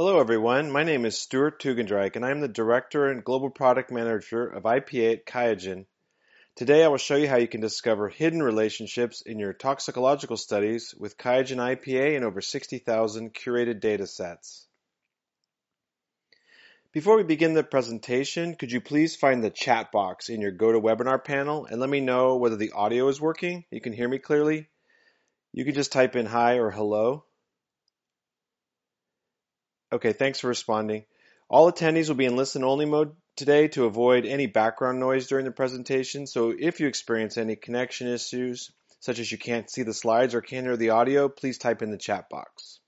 Hello, everyone. My name is Stuart Tugendreich, and I am the Director and Global Product Manager of IPA at QIAGEN. Today, I will show you how you can discover hidden relationships in your toxicological studies with QIAGEN IPA and over 60,000 curated data sets. Before we begin the presentation, could you please find the chat box in your GoToWebinar panel and let me know whether the audio is working? You can hear me clearly? You can just type in hi or hello. Okay, thanks for responding. All attendees will be in listen only mode today to avoid any background noise during the presentation. So if you experience any connection issues, such as you can't see the slides or can't hear the audio, please type in the chat box.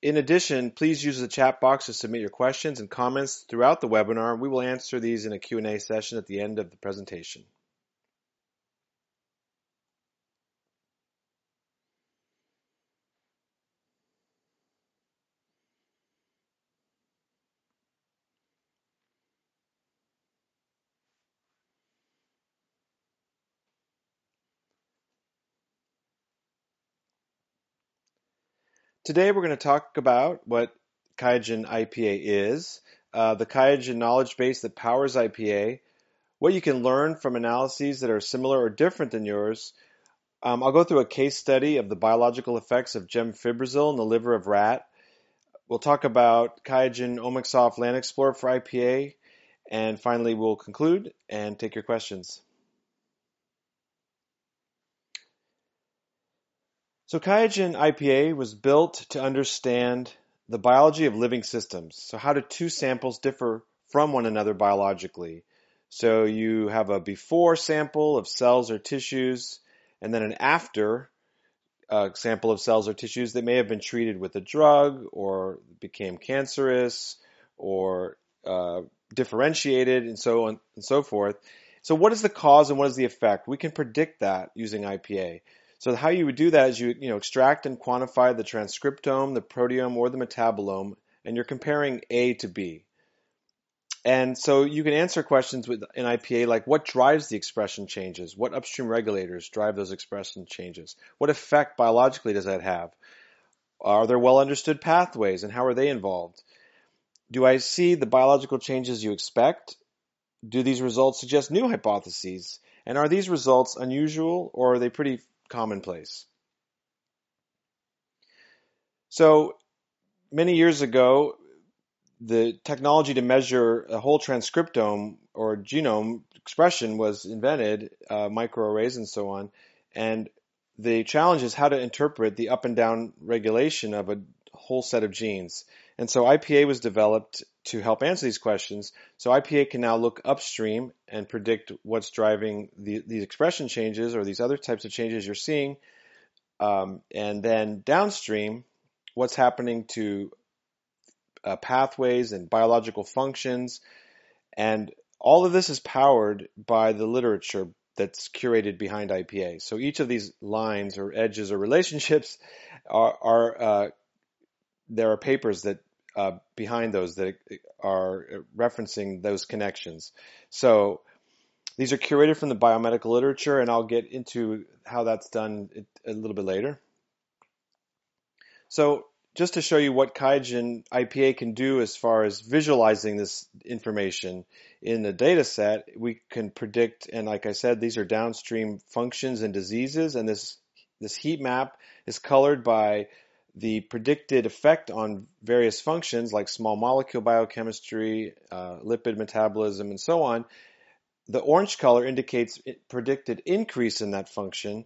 In addition, please use the chat box to submit your questions and comments throughout the webinar. We will answer these in a Q&A session at the end of the presentation. Today we're going to talk about what QIAGEN IPA is, uh, the QIAGEN knowledge base that powers IPA, what you can learn from analyses that are similar or different than yours. Um, I'll go through a case study of the biological effects of gemfibrozil in the liver of rat. We'll talk about QIAGEN Omics Land Explorer for IPA, and finally we'll conclude and take your questions. So QIAGEN IPA was built to understand the biology of living systems. So how do two samples differ from one another biologically? So you have a before sample of cells or tissues, and then an after uh, sample of cells or tissues that may have been treated with a drug or became cancerous or uh, differentiated and so on and so forth. So what is the cause and what is the effect? We can predict that using IPA. So how you would do that is you, you know, extract and quantify the transcriptome, the proteome, or the metabolome, and you're comparing A to B. And so you can answer questions with an IPA like what drives the expression changes? What upstream regulators drive those expression changes? What effect biologically does that have? Are there well understood pathways and how are they involved? Do I see the biological changes you expect? Do these results suggest new hypotheses? And are these results unusual or are they pretty commonplace. So many years ago, the technology to measure a whole transcriptome or genome expression was invented, uh, microarrays and so on. And the challenge is how to interpret the up and down regulation of a whole set of genes. And so IPA was developed to help answer these questions. So IPA can now look upstream and predict what's driving the, these expression changes or these other types of changes you're seeing. Um, and then downstream, what's happening to uh, pathways and biological functions. And all of this is powered by the literature that's curated behind IPA. So each of these lines or edges or relationships are, are uh, there are papers that uh, behind those that are referencing those connections. So these are curated from the biomedical literature, and I'll get into how that's done a little bit later. So just to show you what QIAGEN IPA can do as far as visualizing this information in the data set, we can predict, and like I said, these are downstream functions and diseases, and this this heat map is colored by the predicted effect on various functions like small molecule biochemistry, uh, lipid metabolism, and so on, the orange color indicates predicted increase in that function,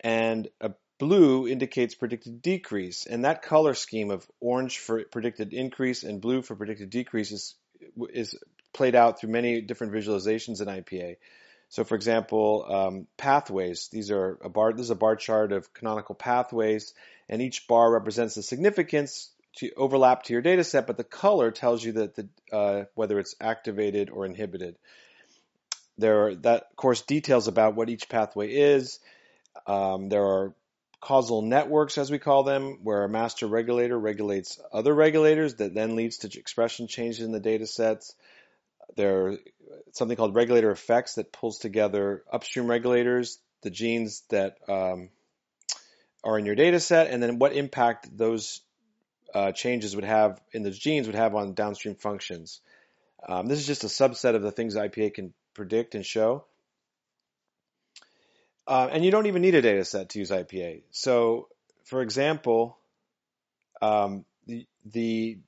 and a blue indicates predicted decrease. And that color scheme of orange for predicted increase and blue for predicted decrease is, is played out through many different visualizations in IPA. So, for example, um, pathways. These are a bar. This is a bar chart of canonical pathways, and each bar represents the significance to overlap to your data set, but the color tells you that the, uh, whether it's activated or inhibited. There are that of course details about what each pathway is. Um, there are causal networks, as we call them, where a master regulator regulates other regulators that then leads to expression changes in the data sets. There are something called regulator effects that pulls together upstream regulators, the genes that um, are in your data set, and then what impact those uh, changes would have in those genes would have on downstream functions. Um, this is just a subset of the things IPA can predict and show. Uh, and you don't even need a data set to use IPA. So, for example, um, the, the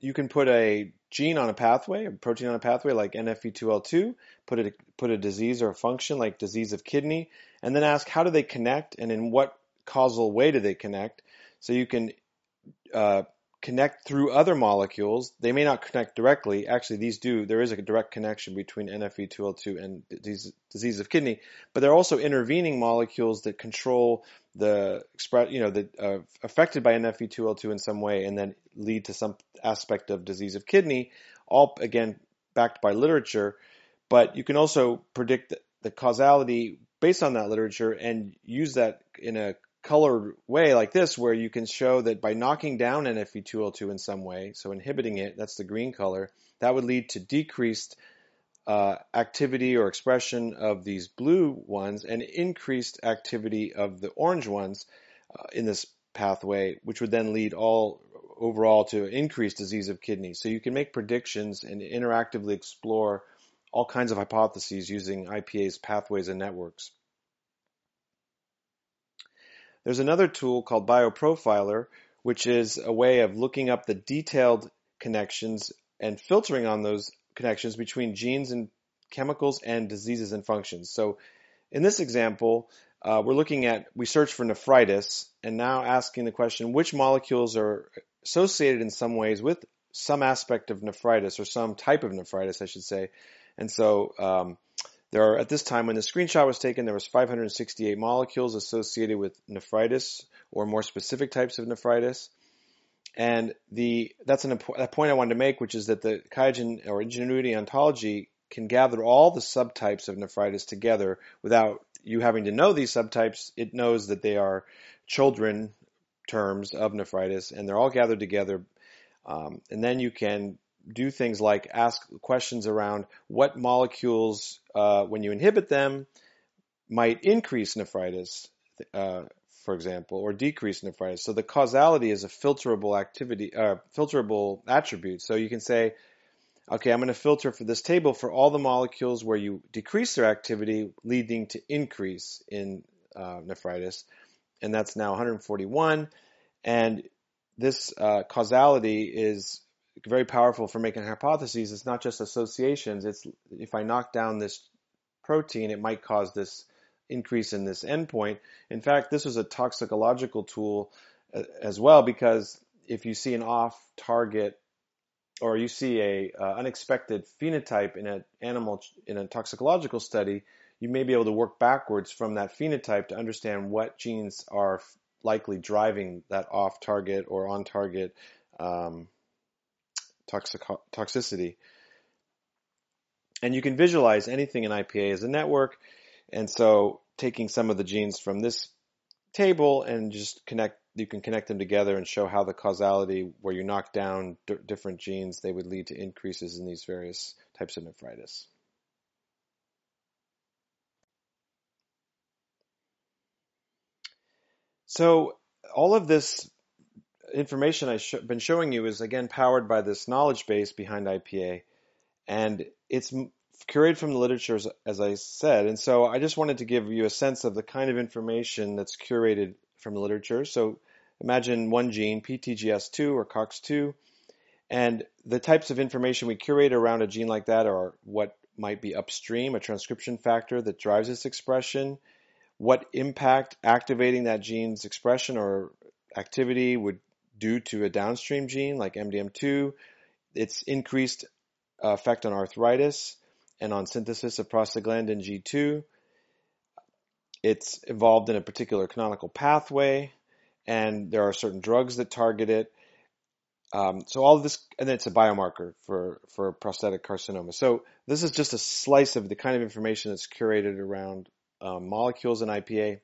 you can put a gene on a pathway, a protein on a pathway like NFE2L2, put a, put a disease or a function like disease of kidney, and then ask how do they connect and in what causal way do they connect. So you can uh, connect through other molecules. They may not connect directly. Actually, these do. There is a direct connection between NFE2L2 and disease, disease of kidney, but there are also intervening molecules that control the express, you know, that uh, affected by NFE2L2 in some way, and then lead to some aspect of disease of kidney. All again backed by literature, but you can also predict the, the causality based on that literature and use that in a colored way like this where you can show that by knocking down NFE2L2 in some way, so inhibiting it, that's the green color, that would lead to decreased uh, activity or expression of these blue ones and increased activity of the orange ones uh, in this pathway, which would then lead all overall to increased disease of kidney. So you can make predictions and interactively explore all kinds of hypotheses using IPA's pathways and networks. There's another tool called Bioprofiler, which is a way of looking up the detailed connections and filtering on those connections between genes and chemicals and diseases and functions. So in this example, uh, we're looking at, we search for nephritis and now asking the question, which molecules are associated in some ways with some aspect of nephritis or some type of nephritis, I should say. And so um, there are, at this time when the screenshot was taken, there was 568 molecules associated with nephritis or more specific types of nephritis. And the that's an a point I wanted to make, which is that the QIAGEN or Ingenuity ontology can gather all the subtypes of nephritis together without you having to know these subtypes. It knows that they are children terms of nephritis, and they're all gathered together. Um, and then you can do things like ask questions around what molecules, uh, when you inhibit them, might increase nephritis, uh, for example, or decrease nephritis. So the causality is a filterable activity, uh, filterable attribute. So you can say, okay, I'm going to filter for this table for all the molecules where you decrease their activity, leading to increase in uh, nephritis, and that's now 141. And this uh, causality is very powerful for making hypotheses. It's not just associations. It's if I knock down this protein, it might cause this increase in this endpoint. In fact, this was a toxicological tool uh, as well because if you see an off-target or you see a uh, unexpected phenotype in an animal in a toxicological study, you may be able to work backwards from that phenotype to understand what genes are likely driving that off-target or on-target um, toxic, toxicity. And you can visualize anything in IPA as a network. And so taking some of the genes from this table and just connect, you can connect them together and show how the causality where you knock down d- different genes, they would lead to increases in these various types of nephritis. So all of this information I've sh- been showing you is again powered by this knowledge base behind IPA, and it's curated from the literature, as, I said. And so I just wanted to give you a sense of the kind of information that's curated from the literature. So imagine one gene, PTGS2 or COX2, and the types of information we curate around a gene like that are what might be upstream, a transcription factor that drives its expression, what impact activating that gene's expression or activity would do to a downstream gene like MDM2. Its increased effect on arthritis and on synthesis of prostaglandin G2. It's involved in a particular canonical pathway, and there are certain drugs that target it. Um, so all this, and then it's a biomarker for, for prostatic carcinoma. So this is just a slice of the kind of information that's curated around um, molecules in IPA.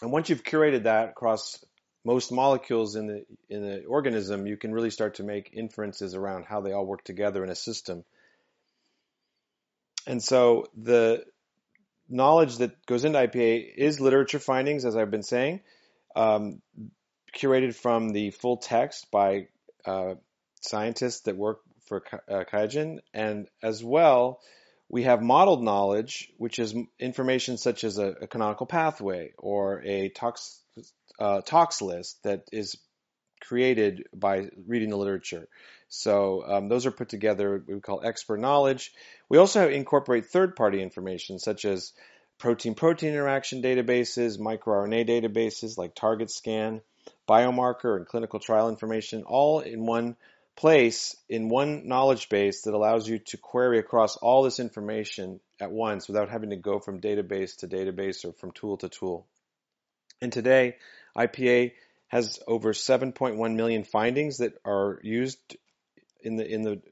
And once you've curated that across most molecules in the in the organism, you can really start to make inferences around how they all work together in a system. And so the knowledge that goes into IPA is literature findings, as I've been saying, um, curated from the full text by uh, scientists that work for uh, QIAGEN, and as well, we have modeled knowledge, which is information such as a, a canonical pathway or a tox, uh, tox list that is created by reading the literature. So um, those are put together, we call expert knowledge. We also incorporate third-party information such as protein-protein interaction databases, microRNA databases like TargetScan, biomarker and clinical trial information, all in one place in one knowledge base that allows you to query across all this information at once without having to go from database to database or from tool to tool. And today, IPA has over 7.1 million findings that are used in the in the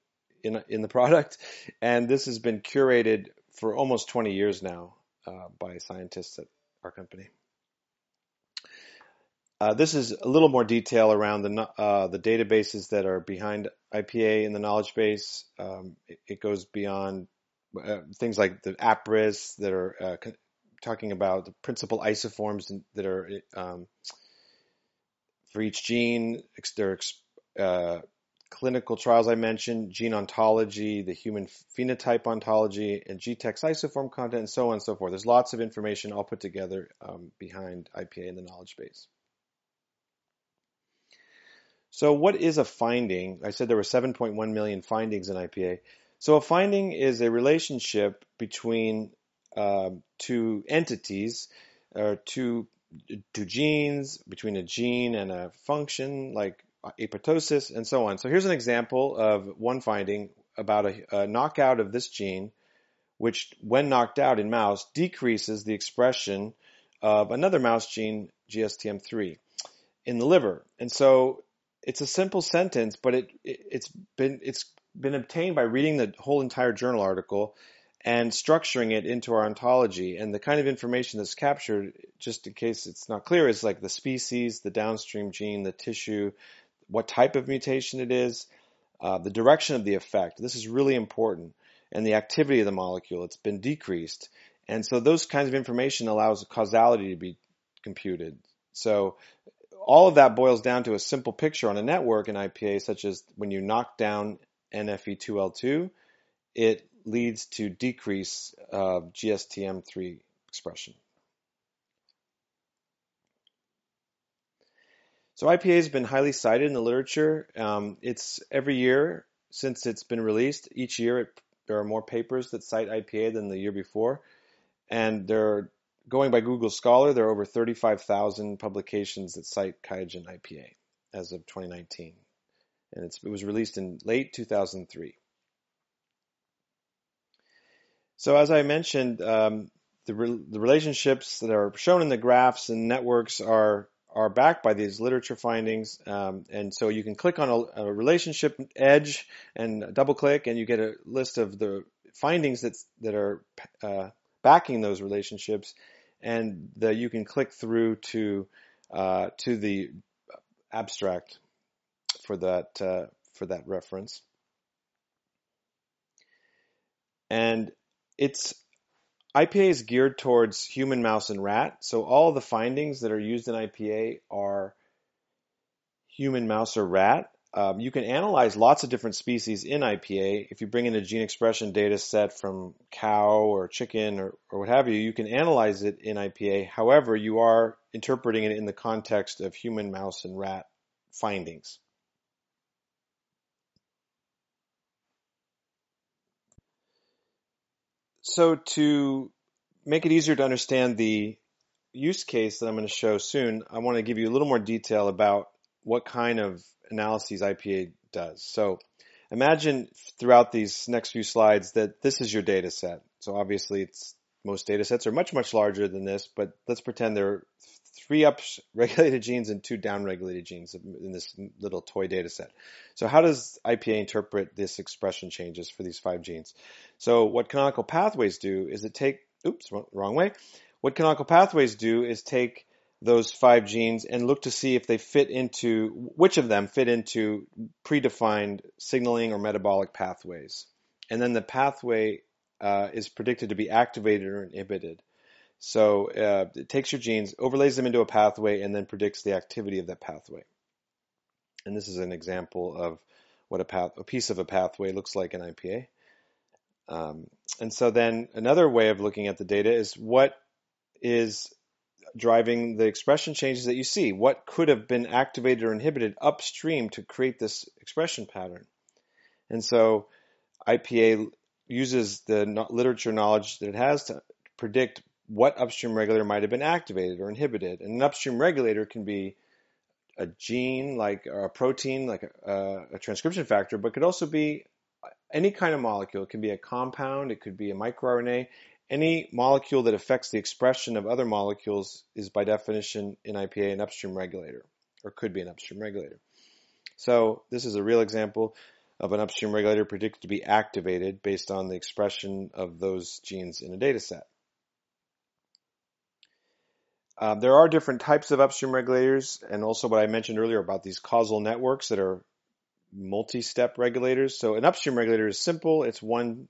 in, in the product, and this has been curated for almost 20 years now uh, by scientists at our company. Uh, this is a little more detail around the uh, the databases that are behind IPA in the knowledge base. Um, it, it, goes beyond uh, things like the APPRIS that are uh, talking about the principal isoforms that are um, for each gene. There are uh, clinical trials I mentioned, gene ontology, the human phenotype ontology, and GTEx isoform content, and so on and so forth. There's lots of information all put together um, behind IPA in the knowledge base. So what is a finding? I said there were 7.1 million findings in IPA. So a finding is a relationship between uh, two entities or two, two genes, between a gene and a function like Uh, apoptosis and so on. So here's an example of one finding about a, a knockout of this gene, which when knocked out in mouse decreases the expression of another mouse gene, GSTM3, in the liver. And so it's a simple sentence, but it, it has been it's been obtained by reading the whole entire journal article and structuring it into our ontology. And the kind of information that's captured, just in case it's not clear, is like the species, the downstream gene, the tissue, what type of mutation it is, uh, the direction of the effect. This is really important, and the activity of the molecule. It's been decreased, and so those kinds of information allows causality to be computed. So all of that boils down to a simple picture on a network in IPA, such as when you knock down NFE2L2, it leads to decrease of GSTM3 expression. So IPA has been highly cited in the literature. Um, it's every year since it's been released. Each year, it, there are more papers that cite IPA than the year before, and there are going by Google Scholar, there are over 35,000 publications that cite QIAGEN IPA as of 2019. And it was released in late 2003. So as I mentioned, um, the, re- the relationships that are shown in the graphs and networks are are backed by these literature findings. Um, and so you can click on a, a, relationship edge and double click, and you get a list of the findings that that are uh, backing those relationships and the, you can click through to uh, to the abstract for that uh, for that reference. And it's IPA is geared towards human, mouse, and rat. So all the findings that are used in IPA are human, mouse, or rat. Um, you can analyze lots of different species in IPA. If you bring in a gene expression data set from cow or chicken or, or what have you, you can analyze it in IPA. However, you are interpreting it in the context of human, mouse, and rat findings. So to make it easier to understand the use case that I'm going to show soon, I want to give you a little more detail about what kind of analyses IPA does. So imagine throughout these next few slides that this is your data set. So obviously it's most data sets are much, much larger than this, but let's pretend there three up-regulated genes and two down-regulated genes in this little toy data set. So how does IPA interpret this expression changes for these five genes? So what canonical pathways do is it take, oops, wrong way. What canonical pathways do is take those five genes and look to see if they fit into which of them fit into predefined signaling or metabolic pathways. And then the pathway uh, is predicted to be activated or inhibited. So uh, it takes your genes, overlays them into a pathway, and then predicts the activity of that pathway. And this is an example of what a, path, a piece of a pathway looks like in IPA. Um, and so then another way of looking at the data is what is driving the expression changes that you see? What could have been activated or inhibited upstream to create this expression pattern? And so IPA uses the literature knowledge that it has to predict what upstream regulator might have been activated or inhibited. And an upstream regulator can be a gene, like a protein, like a, a transcription factor, but could also be any kind of molecule. It can be a compound, it could be a microRNA. Any molecule that affects the expression of other molecules is by definition in IPA an upstream regulator, or could be an upstream regulator. So this is a real example of an upstream regulator predicted to be activated based on the expression of those genes in a data set. Uh, there are different types of upstream regulators, and also what I mentioned earlier about these causal networks that are multi-step regulators. So an upstream regulator is simple. It's one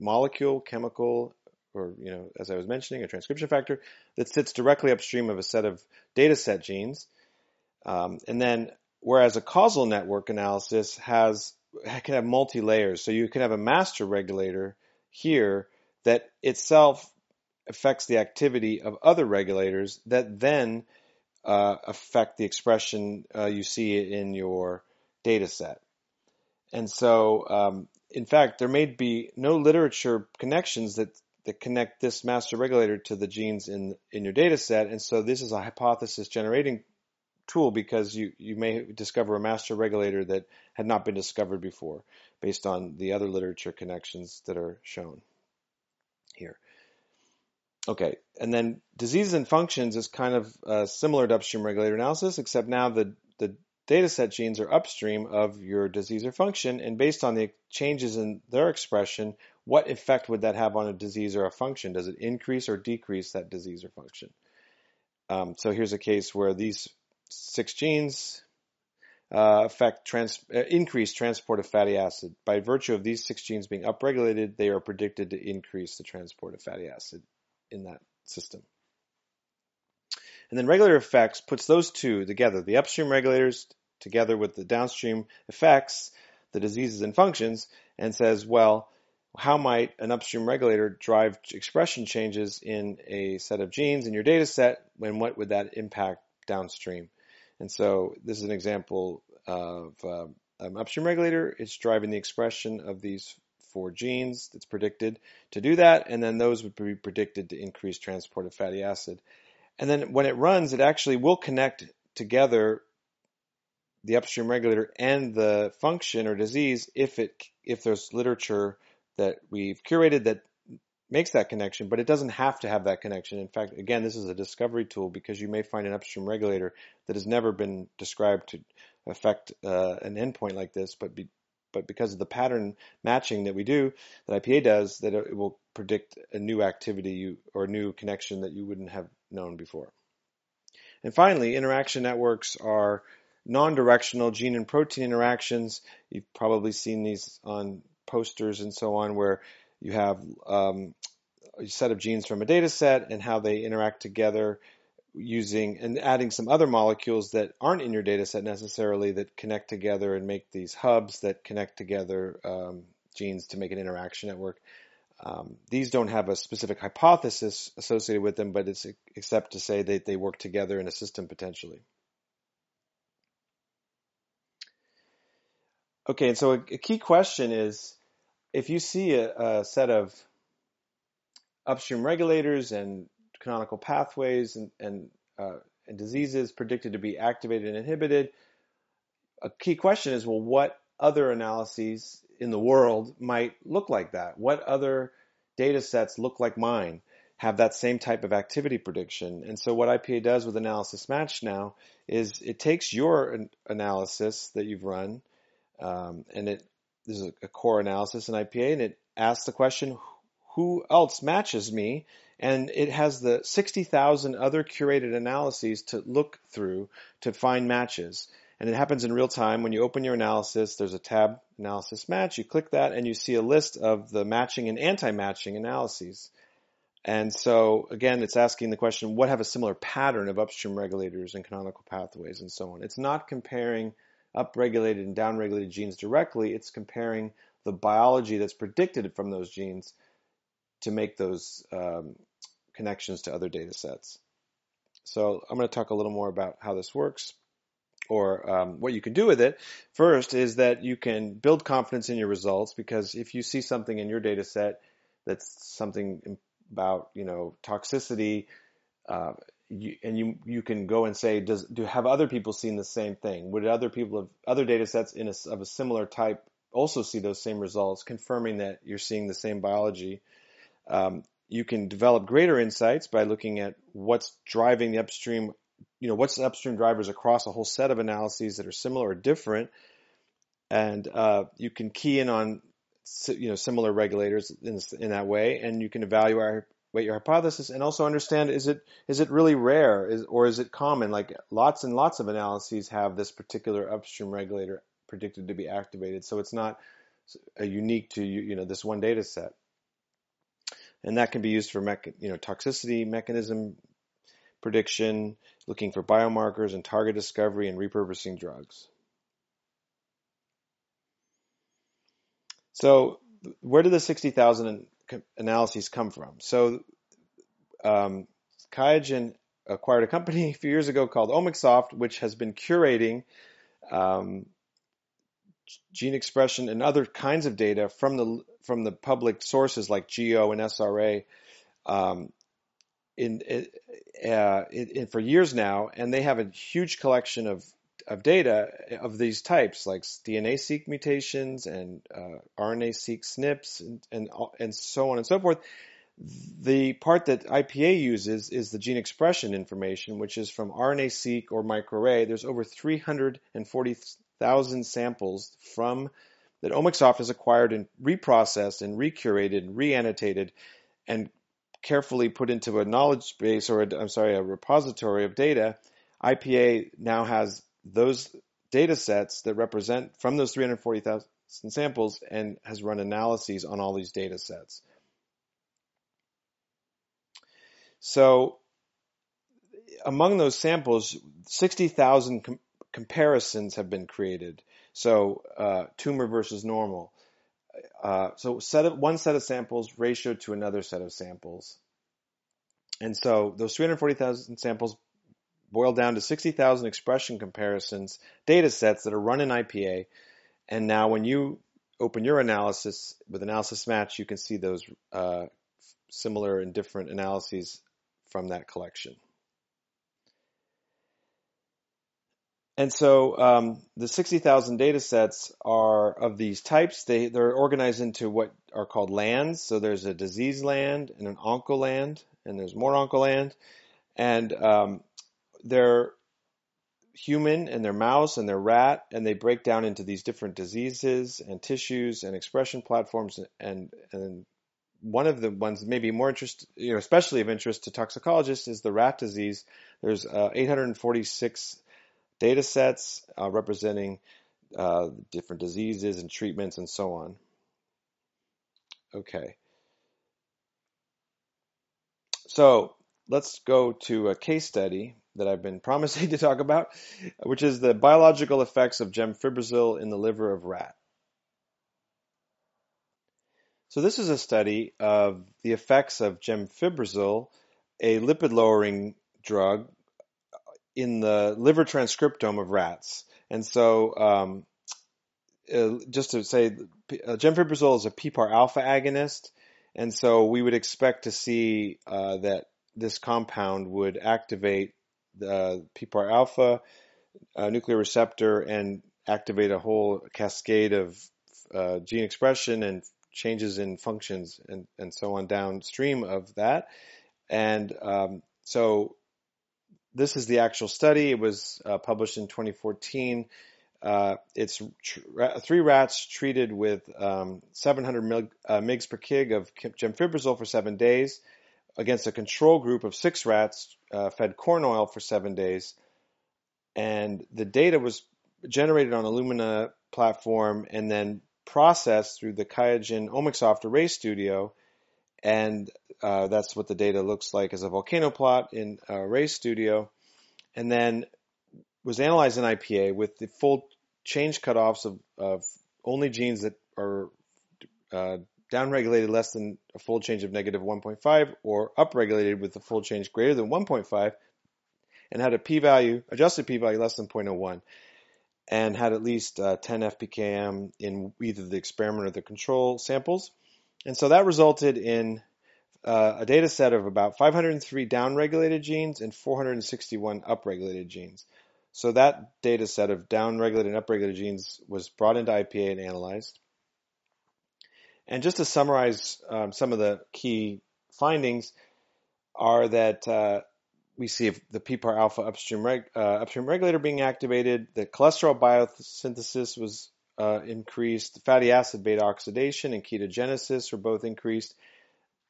molecule, chemical, or you know, as I was mentioning, a transcription factor that sits directly upstream of a set of data set genes. Um, and then, whereas a causal network analysis has can have multi layers, so you can have a master regulator here that itself affects the activity of other regulators that then uh, affect the expression uh, you see in your data set. And so, um, in fact, there may be no literature connections that, that connect this master regulator to the genes in, in your data set. And so this is a hypothesis generating tool because you, you may discover a master regulator that had not been discovered before based on the other literature connections that are shown. Okay, and then diseases and functions is kind of uh, similar to upstream regulator analysis, except now the, the dataset genes are upstream of your disease or function, and based on the changes in their expression, what effect would that have on a disease or a function? Does it increase or decrease that disease or function? Um, so here's a case where these six genes uh, affect trans- uh, increase transport of fatty acid. By virtue of these six genes being upregulated, they are predicted to increase the transport of fatty acid in that system. And then regulator effects puts those two together, the upstream regulators together with the downstream effects, the diseases and functions, and says, well, how might an upstream regulator drive expression changes in a set of genes in your data set, and what would that impact downstream? And so this is an example of uh, an upstream regulator. It's driving the expression of these four genes that's predicted to do that, and then those would be predicted to increase transport of fatty acid. And then when it runs, it actually will connect together the upstream regulator and the function or disease if it if there's literature that we've curated that makes that connection, but it doesn't have to have that connection. In fact, again, this is a discovery tool because you may find an upstream regulator that has never been described to affect uh, an endpoint like this, but be, but because of the pattern matching that we do, that IPA does, that it will predict a new activity you, or a new connection that you wouldn't have known before. And finally, interaction networks are non-directional gene and protein interactions. You've probably seen these on posters and so on, where you have um, a set of genes from a data set and how they interact together using and adding some other molecules that aren't in your data set necessarily that connect together and make these hubs that connect together um, genes to make an interaction network. Um, these don't have a specific hypothesis associated with them, but it's except to say that they work together in a system potentially. Okay, and so a, a key question is if you see a, a set of upstream regulators and canonical pathways and, and, uh, and diseases predicted to be activated and inhibited. A key question is, well, what other analyses in the world might look like that? What other data sets look like mine? have that same type of activity prediction. And so what IPA does with Analysis Match now is it takes your analysis that you've run, um, and it there's a, a, core analysis in IPA, and it asks the question, who else matches me? and it has the 60,000 other curated analyses to look through to find matches. And it happens in real time. When you open your analysis, there's a tab, Analysis Match. You click that and you see a list of the matching and anti-matching analyses. And so again, it's asking the question, what have a similar pattern of upstream regulators and canonical pathways and so on. It's not comparing upregulated and downregulated genes directly. It's comparing the biology that's predicted from those genes to make those um, connections to other data sets. So I'm going to talk a little more about how this works or um, what you can do with it. First is that you can build confidence in your results because if you see something in your data set that's something about you know toxicity, uh, you, and you you can go and say, does do have other people seen the same thing? Would other people of other data sets in a, of a similar type also see those same results, confirming that you're seeing the same biology? Um, you can develop greater insights by looking at what's driving the upstream, you know, what's the upstream drivers across a whole set of analyses that are similar or different, and uh, you can key in on you know similar regulators in, in that way, and you can evaluate your hypothesis and also understand is it is it really rare? Is, or is it common? Like lots and lots of analyses have this particular upstream regulator predicted to be activated, so it's not unique to you know this one data set and that can be used for mecha- you know toxicity mechanism prediction, looking for biomarkers and target discovery and repurposing drugs. So, where did the 60,000 analyses come from? So, um, QIAGEN acquired a company a few years ago called Omicsoft, which has been curating um, gene expression and other kinds of data from the from the public sources like GEO and SRA um, in, uh, in, for years now, and they have a huge collection of of data of these types, like DNA-seq mutations and uh, RNA-seq SNPs and, and and so on and so forth. The part that IPA uses is the gene expression information, which is from RNA-seq or microarray. There's over 340,000 samples from that Omicsoft has acquired and reprocessed and recurated and reannotated and carefully put into a knowledge base or i am sorry, a repository of data. IPA now has those data sets that represent from those 340,000 samples and has run analyses on all these data sets. So among those samples, 60,000 com- comparisons have been created. So uh, tumor versus normal. Uh, so set of, one set of samples ratio to another set of samples. And so those 340,000 samples boil down to 60,000 expression comparisons, data sets that are run in IPA. And now when you open your analysis with analysis match, you can see those uh, similar and different analyses from that collection. And so um, the 60,000 data sets are of these types. They, they're organized into what are called lands. So there's a disease land and an oncoland, and there's more oncoland. And um, they're human and they're mouse and they're rat, and they break down into these different diseases and tissues and expression platforms. And, and one of the ones maybe more interest, you know, especially of interest to toxicologists is the rat disease. There's uh, 846 data sets uh, representing uh, different diseases and treatments and so on. Okay. So let's go to a case study that I've been promising to talk about, which is the biological effects of gemfibrozil in the liver of rat. So this is a study of the effects of gemfibrozil, a lipid-lowering drug in the liver transcriptome of rats. And so, um, uh, just to say, uh, is a PPAR alpha agonist, and so we would expect to see uh, that this compound would activate the PPAR alpha uh, nuclear receptor and activate a whole cascade of uh, gene expression and changes in functions and, and so on downstream of that. And um, so this is the actual study. It was uh, published in 2014. Uh, it's tr- three rats treated with um, 700 mg, uh, mgs per kg of gemfibrozil for seven days against a control group of six rats uh, fed corn oil for seven days. And the data was generated on Illumina platform and then processed through the QIAGEN Omicsoft Array Studio. And uh, that's what the data looks like as a volcano plot in uh, Array Studio. And then was analyzed in IPA with the fold change cutoffs of, of only genes that are uh, downregulated less than a fold change of negative 1.5 or upregulated with a fold change greater than 1.5 and had a p-value, adjusted p-value less than 0.01 and had at least uh, 10 FPKM in either the experiment or the control samples. And so that resulted in uh, a data set of about 503 downregulated genes and 461 upregulated genes. So that data set of downregulated and upregulated genes was brought into IPA and analyzed. And just to summarize um, some of the key findings are that uh, we see the PPAR alpha upstream, reg, uh, upstream regulator being activated, the cholesterol biosynthesis was uh, increased, fatty acid beta oxidation and ketogenesis were both increased.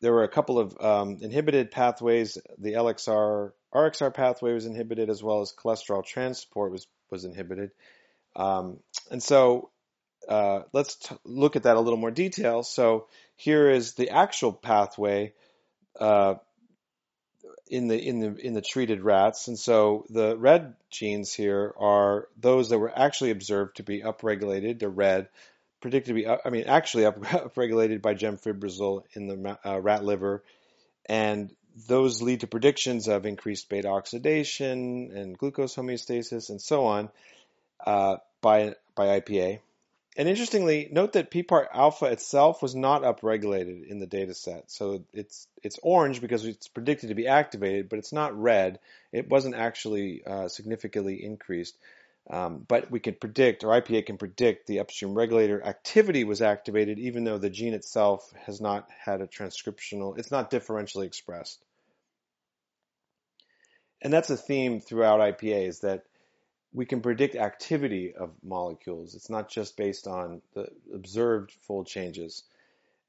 There were a couple of um, inhibited pathways. The LXR RXR pathway was inhibited as well as cholesterol transport was was inhibited. Um, and so uh, let's t- look at that a little more detail. So here is the actual pathway uh, in the in the in the treated rats, and so the red genes here are those that were actually observed to be upregulated. They're red, predicted to be, I mean, actually upregulated by gemfibrozil in the uh, rat liver, and those lead to predictions of increased beta oxidation and glucose homeostasis and so on uh, by by IPA. And interestingly, note that PPAR alpha itself was not upregulated in the data set. So it's it's orange because it's predicted to be activated, but it's not red. It wasn't actually uh, significantly increased. Um, but we can predict, or IPA can predict, the upstream regulator activity was activated even though the gene itself has not had a transcriptional, it's not differentially expressed. And that's a theme throughout IPA is that we can predict activity of molecules. It's not just based on the observed fold changes.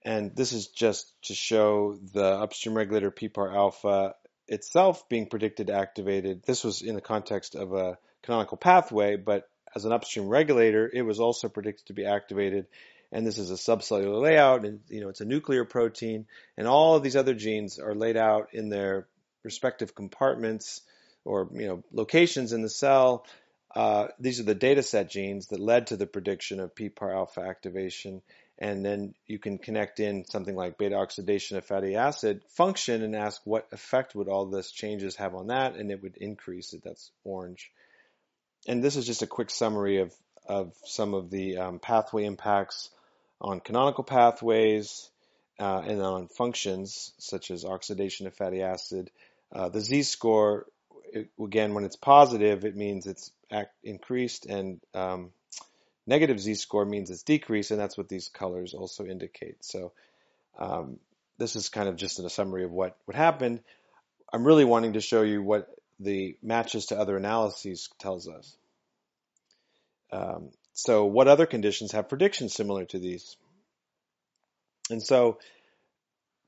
And this is just to show the upstream regulator PPAR alpha itself being predicted activated. This was in the context of a canonical pathway, but as an upstream regulator, it was also predicted to be activated. And this is a subcellular layout, and you know it's a nuclear protein, and all of these other genes are laid out in their respective compartments or you know locations in the cell uh, these are the data set genes that led to the prediction of PPAR alpha activation. And then you can connect in something like beta oxidation of fatty acid function and ask what effect would all this changes have on that, and it would increase it. That's orange. And this is just a quick summary of, of some of the um, pathway impacts on canonical pathways uh, and on functions such as oxidation of fatty acid. Uh, the z-score it, again, when it's positive, it means it's increased, and um, negative z-score means it's decreased, and that's what these colors also indicate. So um, this is kind of just a summary of what, what happened. I'm really wanting to show you what the matches to other analyses tells us. Um, so what other conditions have predictions similar to these? And so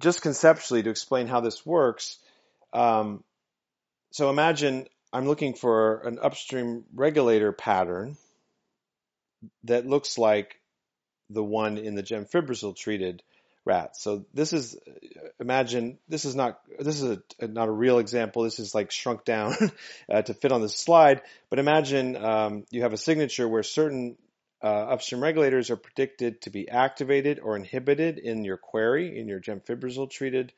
just conceptually to explain how this works, um, so imagine I'm looking for an upstream regulator pattern that looks like the one in the gemfibrozil treated rats. So this is imagine this is not this is a, not a real example. This is like shrunk down uh, to fit on this slide. But imagine um, you have a signature where certain uh, upstream regulators are predicted to be activated or inhibited in your query in your gemfibrozil treated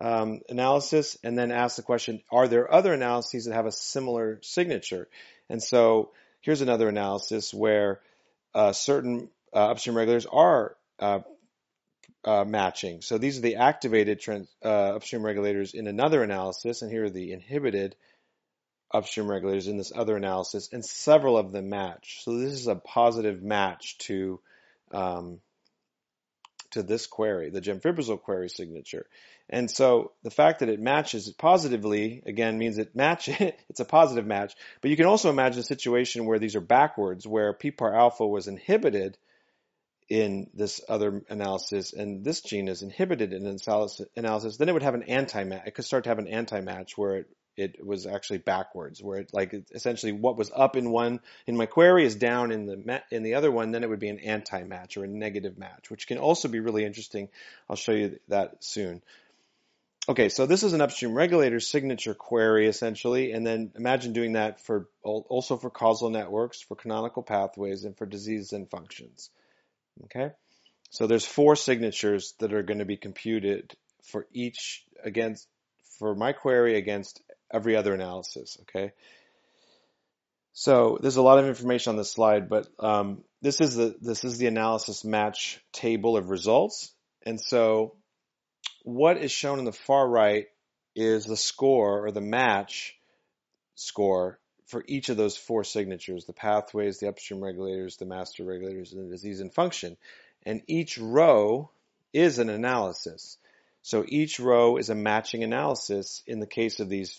um, analysis and then ask the question, are there other analyses that have a similar signature? And so here's another analysis where uh, certain uh, upstream regulators are uh, uh matching. So these are the activated trans, uh, upstream regulators in another analysis, and here are the inhibited upstream regulators in this other analysis, and several of them match. So this is a positive match to um, to this query, the gemfibrozil query signature. And so the fact that it matches positively again means it match it's a positive match. But you can also imagine a situation where these are backwards, where PPAR alpha was inhibited in this other analysis and this gene is inhibited in analysis, then it would have an anti-match. It could start to have an anti-match where it it was actually backwards, where it like essentially what was up in one in my query is down in the in the other one. Then it would be an anti-match or a negative match, which can also be really interesting. I'll show you that soon. Okay, so this is an upstream regulator signature query essentially, and then imagine doing that for also for causal networks, for canonical pathways, and for diseases and functions. Okay, so there's four signatures that are going to be computed for each against for my query against every other analysis. Okay, so there's a lot of information on this slide, but um, this is the this is the analysis match table of results, and so what is shown in the far right is the score or the match score for each of those four signatures, the pathways, the upstream regulators, the master regulators, and the disease and function. And each row is an analysis. So each row is a matching analysis in the case of these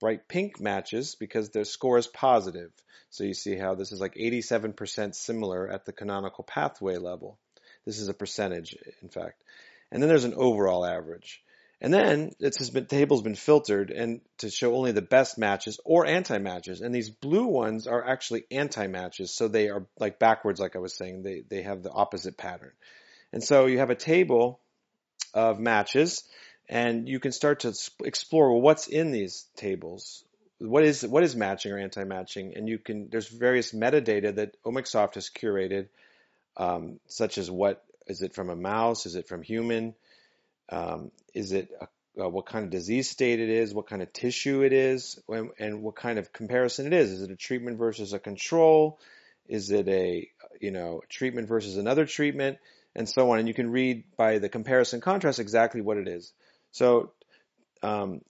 bright pink matches because their score is positive. So you see how this is like 87% similar at the canonical pathway level. This is a percentage, in fact. And then there's an overall average. And then it's the table's been filtered and to show only the best matches or anti-matches. And these blue ones are actually anti-matches. So they are like backwards, like I was saying. They, they have the opposite pattern. And so you have a table of matches and you can start to explore what's in these tables. What is, what is matching or anti-matching? And you can, there's various metadata that Omicsoft has curated, um, such as what is it from a mouse? Is it from human? Um, is it uh, what kind of disease state it is? What kind of tissue it is? And, and what kind of comparison it is? Is it a treatment versus a control? Is it a you know treatment versus another treatment? And so on. And you can read by the comparison contrast exactly what it is. So um,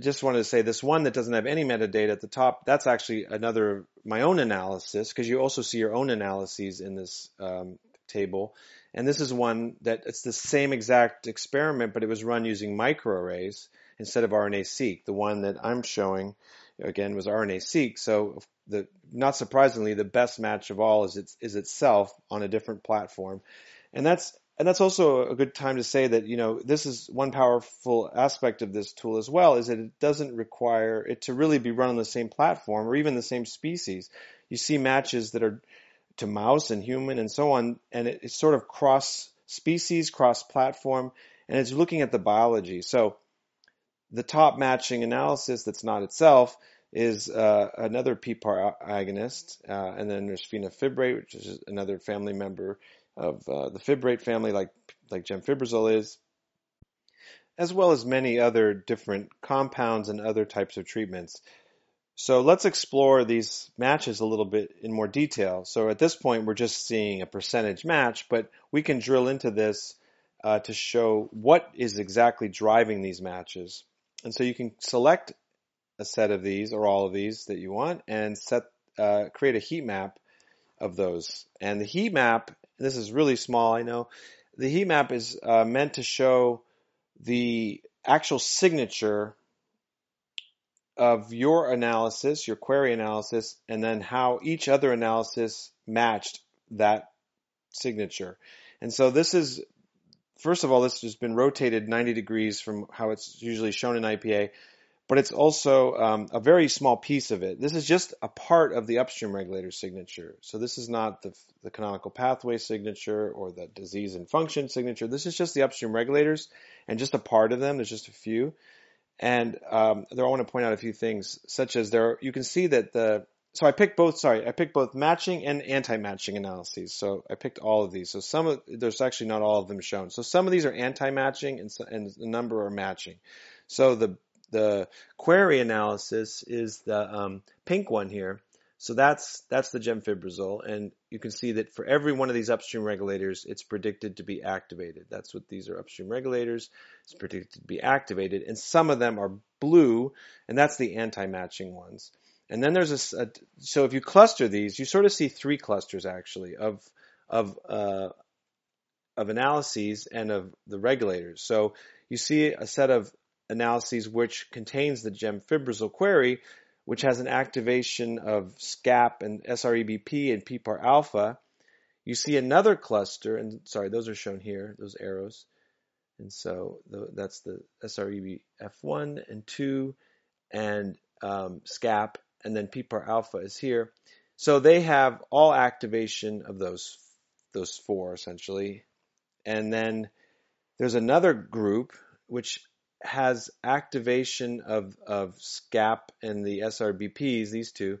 just wanted to say this one that doesn't have any metadata at the top, that's actually another, my own analysis, because you also see your own analyses in this um, table. And this is one that it's the same exact experiment, but it was run using microarrays instead of RNA-seq. The one that I'm showing, again, was RNA-seq. So the, not surprisingly, the best match of all is, its, is itself on a different platform. And that's, and that's also a good time to say that, you know, this is one powerful aspect of this tool as well, is that it doesn't require it to really be run on the same platform or even the same species. You see matches that are to mouse and human and so on. And it, it's sort of cross species, cross platform, and it's looking at the biology. So the top matching analysis that's not itself is uh, another PPAR agonist, uh, and then there's fenofibrate, which is another family member of uh, the fibrate family, like like gemfibrozil is, as well as many other different compounds and other types of treatments. So let's explore these matches a little bit in more detail. So at this point, we're just seeing a percentage match, but we can drill into this uh, to show what is exactly driving these matches. And so you can select a set of these or all of these that you want and set uh, create a heat map of those. And the heat map, this is really small, I know. The heat map is uh, meant to show the actual signature of your analysis, your query analysis, and then how each other analysis matched that signature. And so this is, first of all, this has been rotated 90 degrees from how it's usually shown in IPA, but it's also um, a very small piece of it. This is just a part of the upstream regulator signature. So this is not the, the canonical pathway signature or the disease and function signature. This is just the upstream regulators and just a part of them. There's just a few. And um, there, I want to point out a few things, such as there, you can see that the, so I picked both, sorry, I picked both matching and anti-matching analyses. So I picked all of these. So some of, there's actually not all of them shown. So some of these are anti-matching and, and a number are matching. So the, the query analysis is the um, pink one here. So that's that's the gemfibrozil, and you can see that for every one of these upstream regulators, it's predicted to be activated. That's what these are upstream regulators. It's predicted to be activated, and some of them are blue, and that's the anti-matching ones. And then there's a, a so if you cluster these, you sort of see three clusters actually of of uh, of analyses and of the regulators. So you see a set of analyses which contains the gemfibrozil query, which has an activation of SCAP and SREBP and PPAR alpha, you see another cluster, and sorry, those are shown here, those arrows. And so the, that's the SREBF1 and 2 and um, SCAP, and then PPAR alpha is here. So they have all activation of those those four essentially. And then there's another group which has activation of, of SCAP and the SREBPs, these two,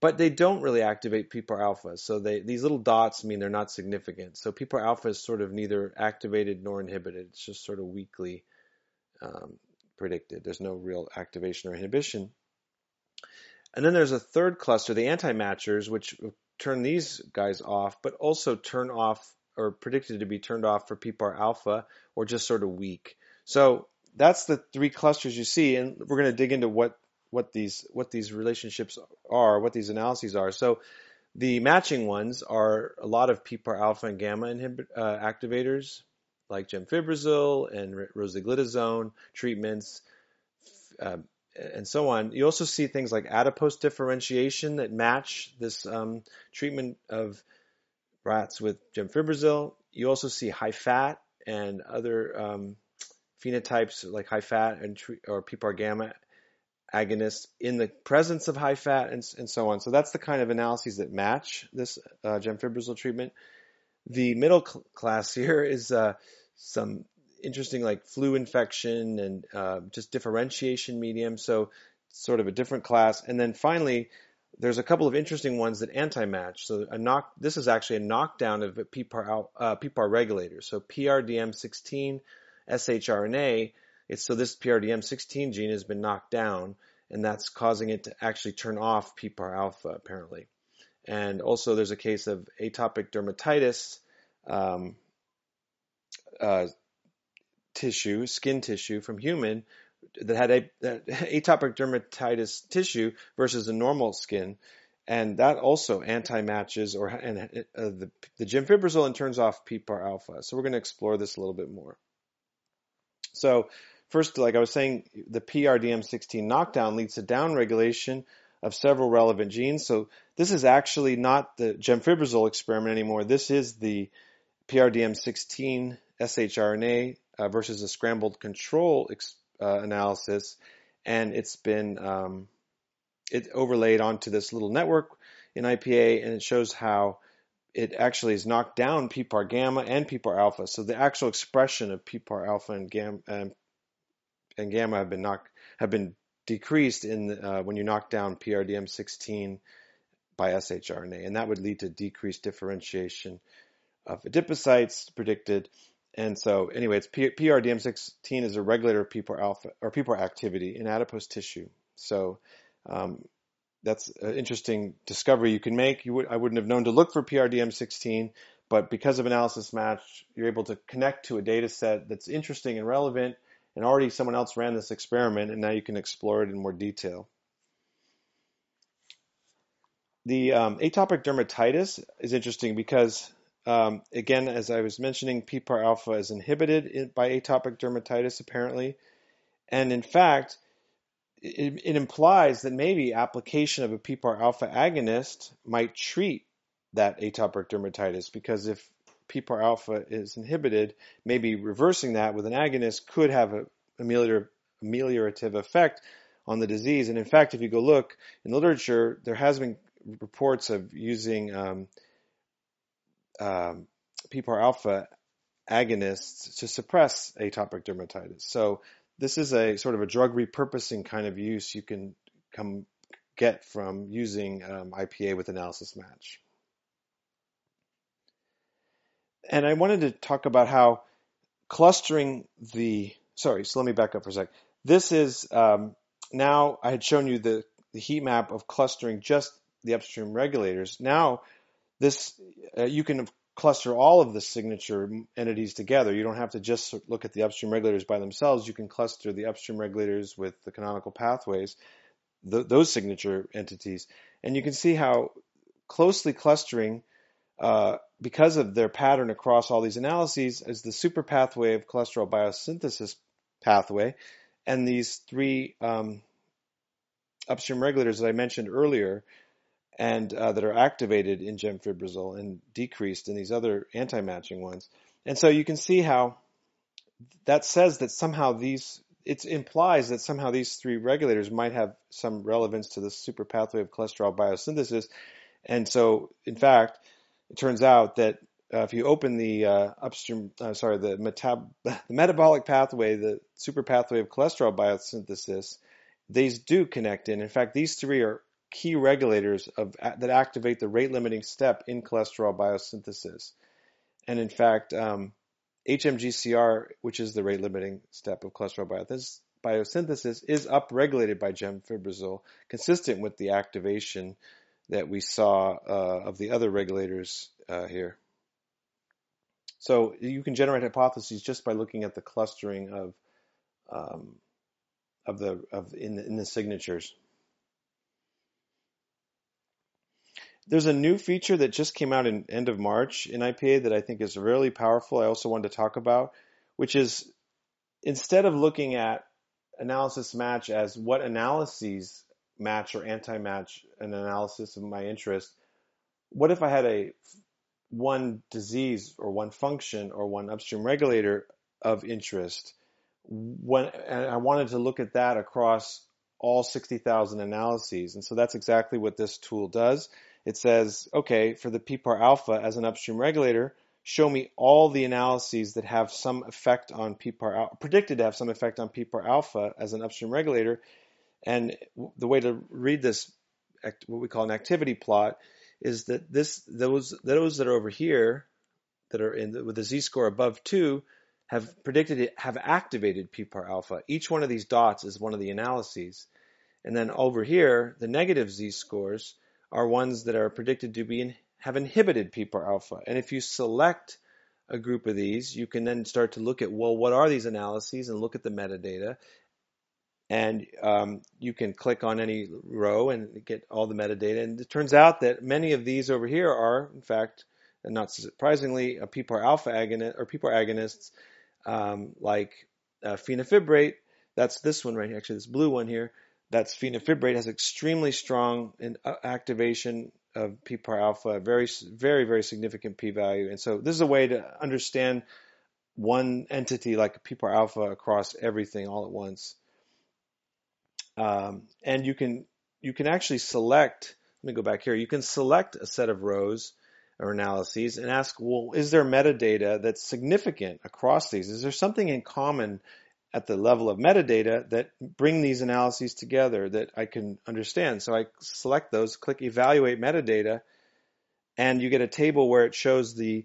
but they don't really activate PPAR alpha. So they, these little dots mean they're not significant. So PPAR alpha is sort of neither activated nor inhibited. It's just sort of weakly um, predicted. There's no real activation or inhibition. And then there's a third cluster, the anti-matchers, which turn these guys off, but also turn off or predicted to be turned off for PPAR alpha or just sort of weak. So that's the three clusters you see, and we're going to dig into what what these what these relationships are, what these analyses are. So the matching ones are a lot of PPAR alpha and gamma inhibit, uh, activators like gemfibrozil and rosiglitazone treatments, uh, and so on. You also see things like adipose differentiation that match this um, treatment of rats with gemfibrozil. You also see high fat and other um, phenotypes like high fat and or PPAR gamma agonists in the presence of high fat and, and so on. So that's the kind of analyses that match this uh, gemfibrozil treatment. The middle cl- class here is uh, some interesting like flu infection and uh, just differentiation medium. So sort of a different class. And then finally, there's a couple of interesting ones that anti-match. So a knock, this is actually a knockdown of PPAR, uh, PPAR regulators. So PRDM16, shRNA. It's so this PRDM16 gene has been knocked down, and that's causing it to actually turn off PPAR alpha apparently. And also, there's a case of atopic dermatitis um, uh, tissue, skin tissue from human that had a, that atopic dermatitis tissue versus a normal skin, and that also anti-matches or and uh, the the gemfibrozil and turns off PPAR alpha. So we're going to explore this a little bit more. So first, like I was saying, the PRDM16 knockdown leads to downregulation of several relevant genes. So this is actually not the gemfibrozil experiment anymore. This is the PRDM16 shRNA uh, versus a scrambled control ex- uh, analysis, and it's been um, it overlaid onto this little network in IPA, and it shows how it actually has knocked down PPAR gamma and PPAR alpha. So the actual expression of PPAR alpha and gamma and, and gamma have been knocked have been decreased in uh, when you knock down PRDM16 by shRNA, and that would lead to decreased differentiation of adipocytes predicted. And so, anyway, it's P- PRDM16 is a regulator of PPAR alpha or PPAR activity in adipose tissue. So, um, that's an interesting discovery you can make. You would, I wouldn't have known to look for PRDM16, but because of analysis match, you're able to connect to a data set that's interesting and relevant, and already someone else ran this experiment, and now you can explore it in more detail. The um, atopic dermatitis is interesting because, um, again, as I was mentioning, PPAR alpha is inhibited by atopic dermatitis apparently, and in fact, it, it implies that maybe application of a PPAR alpha agonist might treat that atopic dermatitis because if PPAR alpha is inhibited, maybe reversing that with an agonist could have a ameliorative effect on the disease. And in fact, if you go look in the literature, there has been reports of using um, um, PPAR alpha agonists to suppress atopic dermatitis. So this is a sort of a drug repurposing kind of use you can come get from using um, IPA with analysis match. And I wanted to talk about how clustering the sorry, so let me back up for a sec. This is um, now I had shown you the, the heat map of clustering just the upstream regulators. Now this uh, you can cluster all of the signature entities together. You don't have to just look at the upstream regulators by themselves. You can cluster the upstream regulators with the canonical pathways, th- those signature entities. And you can see how closely clustering, uh, because of their pattern across all these analyses, is the super pathway of cholesterol biosynthesis pathway. And these three um, upstream regulators that I mentioned earlier and uh, that are activated in gemfibrozil and decreased in these other anti-matching ones. And so you can see how that says that somehow these it implies that somehow these three regulators might have some relevance to the super pathway of cholesterol biosynthesis. And so, in fact, it turns out that uh, if you open the uh, upstream, uh, sorry, the, metab- the metabolic pathway, the super pathway of cholesterol biosynthesis, these do connect in. In fact, these three are key regulators of that activate the rate limiting step in cholesterol biosynthesis. And in fact, um, HMGCR, which is the rate limiting step of cholesterol biosynthesis, is upregulated by gemfibrozil, consistent with the activation that we saw uh, of the other regulators uh, here. So you can generate hypotheses just by looking at the clustering of um, of the of in the, in the signatures. There's a new feature that just came out in end of March in IPA that I think is really powerful. I also wanted to talk about, which is instead of looking at analysis match as what analyses match or anti-match an analysis of my interest, what if I had a one disease or one function or one upstream regulator of interest? When and I wanted to look at that across all 60,000 analyses. And so that's exactly what this tool does it says, okay, for the PPAR alpha as an upstream regulator, show me all the analyses that have some effect on PPAR, predicted to have some effect on PPAR alpha as an upstream regulator. And the way to read this, what we call an activity plot, is that this those those that are over here, that are in the, with a z-score above two, have predicted it, have activated PPAR alpha. Each one of these dots is one of the analyses. And then over here, the negative z-scores are ones that are predicted to be in, have inhibited PPAR alpha. And if you select a group of these, you can then start to look at, well, what are these analyses and look at the metadata. And um, you can click on any row and get all the metadata. And it turns out that many of these over here are, in fact, and not surprisingly, a PPAR alpha agonist or PPAR agonists um, like uh, fenofibrate. That's this one right here, actually, this blue one here that's fenofibrate has extremely strong uh, activation of PPAR alpha, very, very, very significant p-value. And so this is a way to understand one entity like PPAR alpha across everything all at once. Um, and you can you can actually select. Let me go back here. You can select a set of rows or analyses and ask, well, is there metadata that's significant across these? Is there something in common at the level of metadata that bring these analyses together that I can understand. So I select those, click evaluate metadata, and you get a table where it shows the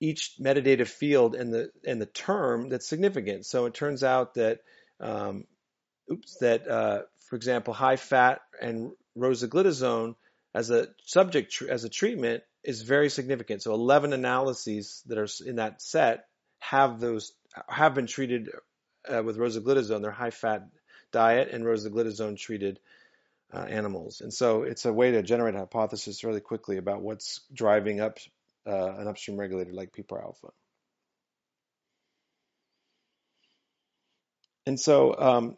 each metadata field and the and the term that's significant. So it turns out that um, oops that uh, for example high fat and rosiglitazone as a subject as a treatment is very significant. So 11 analyses that are in that set have those have been treated uh, with rosiglitazone, their high fat diet, and rosiglitazone treated uh, animals. And so it's a way to generate a hypothesis really quickly about what's driving up uh, an upstream regulator like PPAR alpha. And so um,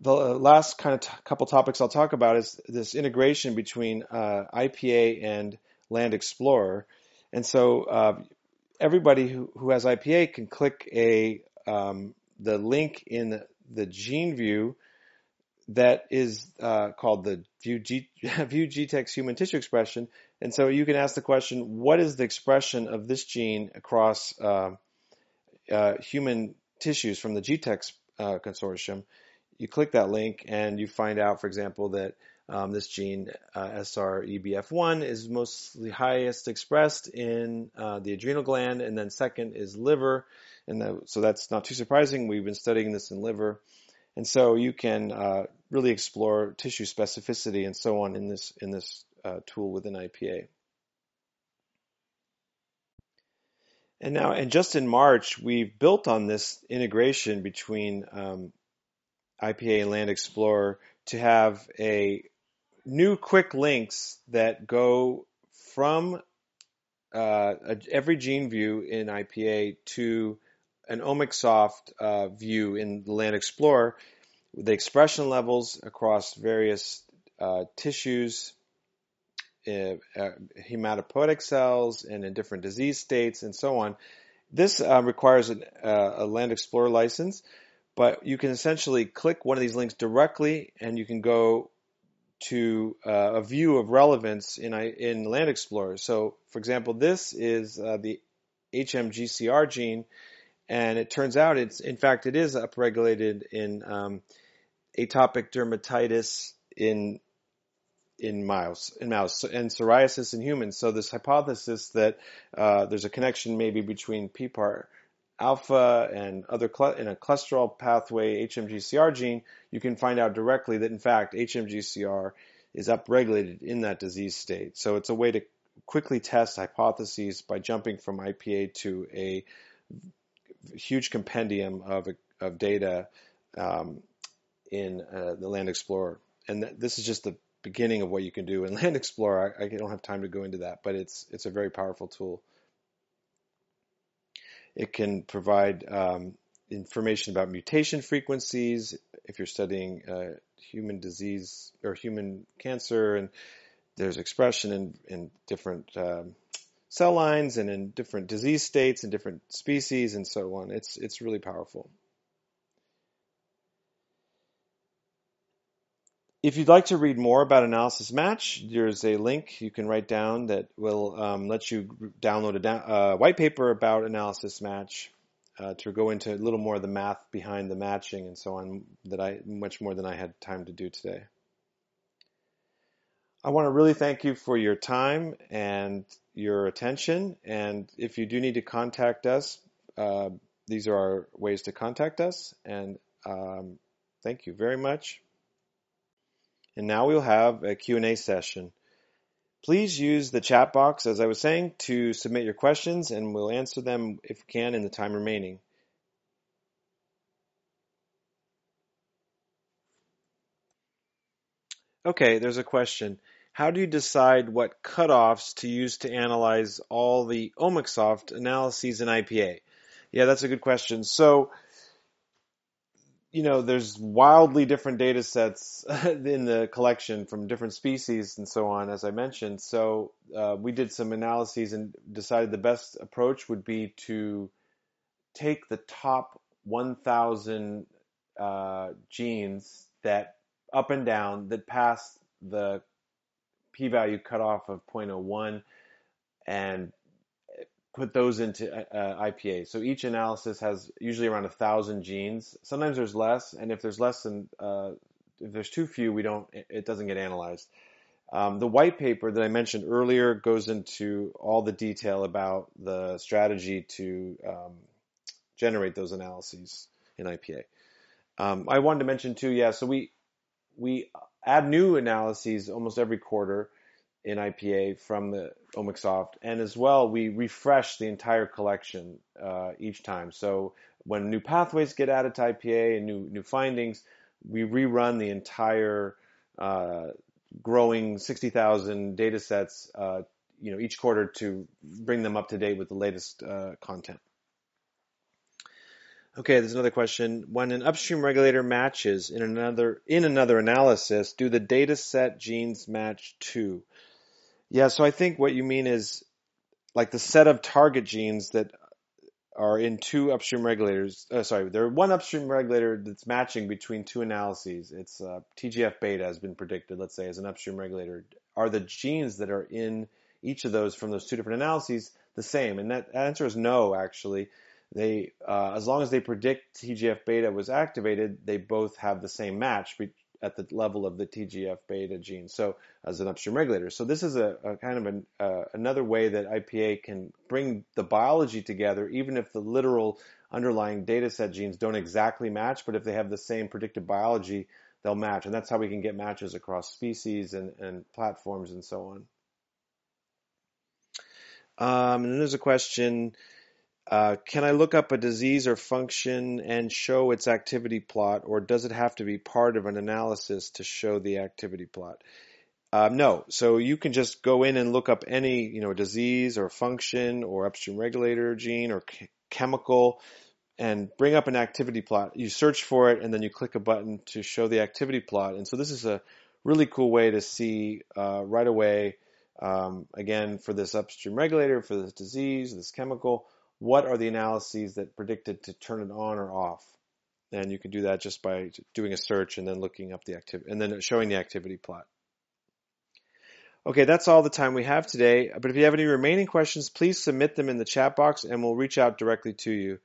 the last kind of t- couple topics I'll talk about is this integration between uh, IPA and Land Explorer. And so uh, everybody who, who has IPA can click a um, the link in the, the gene view that is uh, called the view, G, view GTEx human tissue expression. And so you can ask the question, what is the expression of this gene across uh, uh, human tissues from the GTEx uh, consortium? You click that link and you find out, for example, that um, this gene, uh, SREBF1, is mostly highest expressed in uh, the adrenal gland, and then second is liver. And the, so that's not too surprising. We've been studying this in liver. And so you can uh, really explore tissue specificity and so on in this, in this uh, tool within IPA. And now, and just in March, we've built on this integration between um, IPA and Land Explorer to have a new quick links that go from uh, every gene view in IPA to an Omicsoft uh, view in Land Explorer, the expression levels across various uh, tissues, uh, uh, hematopoietic cells, and in different disease states, and so on. This uh, requires an, a Land Explorer license, but you can essentially click one of these links directly, and you can go to uh, a view of relevance in in Land Explorer. So, for example, this is uh, the HMGCR gene, and it turns out it's in fact it is upregulated in um, atopic dermatitis in in mouse in mouse and psoriasis in humans. So this hypothesis that uh, there's a connection maybe between PPAR alpha and other in a cholesterol pathway HMGCR gene, you can find out directly that in fact HMGCR is upregulated in that disease state. So it's a way to quickly test hypotheses by jumping from IPA to a huge compendium of, of data um, in uh, the Land Explorer. And th- this is just the beginning of what you can do in Land Explorer. I, I don't have time to go into that, but it's it's a very powerful tool. It can provide um, information about mutation frequencies if you're studying uh, human disease or human cancer, and there's expression in, in different um, cell lines and in different disease states and different species and so on. It's it's really powerful. If you'd like to read more about Analysis Match, there's a link you can write down that will um, let you download a uh, white paper about Analysis Match uh, to go into a little more of the math behind the matching and so on that I much more than I had time to do today. I want to really thank you for your time and your attention. And if you do need to contact us, uh, these are our ways to contact us. And um, thank you very much. And now we'll have a Q&A session. Please use the chat box, as I was saying, to submit your questions, and we'll answer them if we can in the time remaining. Okay, there's a question. How do you decide what cutoffs to use to analyze all the Omicsoft analyses in IPA? Yeah, that's a good question. So, you know, there's wildly different data sets in the collection from different species and so on, as I mentioned. So uh, we did some analyses and decided the best approach would be to take the top 1,000 uh, genes that up and down that pass the p-value cutoff of 0.01 and put those into uh, IPA. So each analysis has usually around a thousand genes. Sometimes there's less, and if there's less than, uh, if there's too few, we don't, it doesn't get analyzed. Um, the white paper that I mentioned earlier goes into all the detail about the strategy to um, generate those analyses in IPA. Um, I wanted to mention too, yeah. So we we add new analyses almost every quarter in IPA from the Omicsoft, and as well we refresh the entire collection uh, each time. So when new pathways get added to IPA and new new findings, we rerun the entire uh, growing 60,000 data sets, uh, you know, each quarter to bring them up to date with the latest uh, content. Okay, there's another question. When an upstream regulator matches in another in another analysis, do the data set genes match too? Yeah, so I think what you mean is like the set of target genes that are in two upstream regulators. Uh, sorry, there are one upstream regulator that's matching between two analyses. It's uh, TGF beta has been predicted, let's say, as an upstream regulator. Are the genes that are in each of those from those two different analyses the same? And that answer is no, actually. They, uh, as long as they predict TGF beta was activated, they both have the same match at the level of the TGF beta gene. So as an upstream regulator. So this is a, a kind of an, uh, another way that IPA can bring the biology together, even if the literal underlying data set genes don't exactly match, but if they have the same predicted biology, they'll match. And that's how we can get matches across species and, and platforms and so on. Um, and then there's a question, uh, can I look up a disease or function and show its activity plot, or does it have to be part of an analysis to show the activity plot? Um, no, so you can just go in and look up any, you know, disease or function or upstream regulator gene or ch- chemical and bring up an activity plot. You search for it and then you click a button to show the activity plot. And so this is a really cool way to see uh, right away, um, again, for this upstream regulator, for this disease, this chemical, what are the analyses that predicted to turn it on or off? And you can do that just by doing a search and then looking up the activity and then showing the activity plot. Okay, that's all the time we have today. But if you have any remaining questions, please submit them in the chat box and we'll reach out directly to you.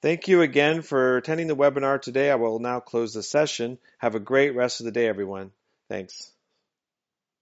Thank you again for attending the webinar today. I will now close the session. Have a great rest of the day, everyone. Thanks.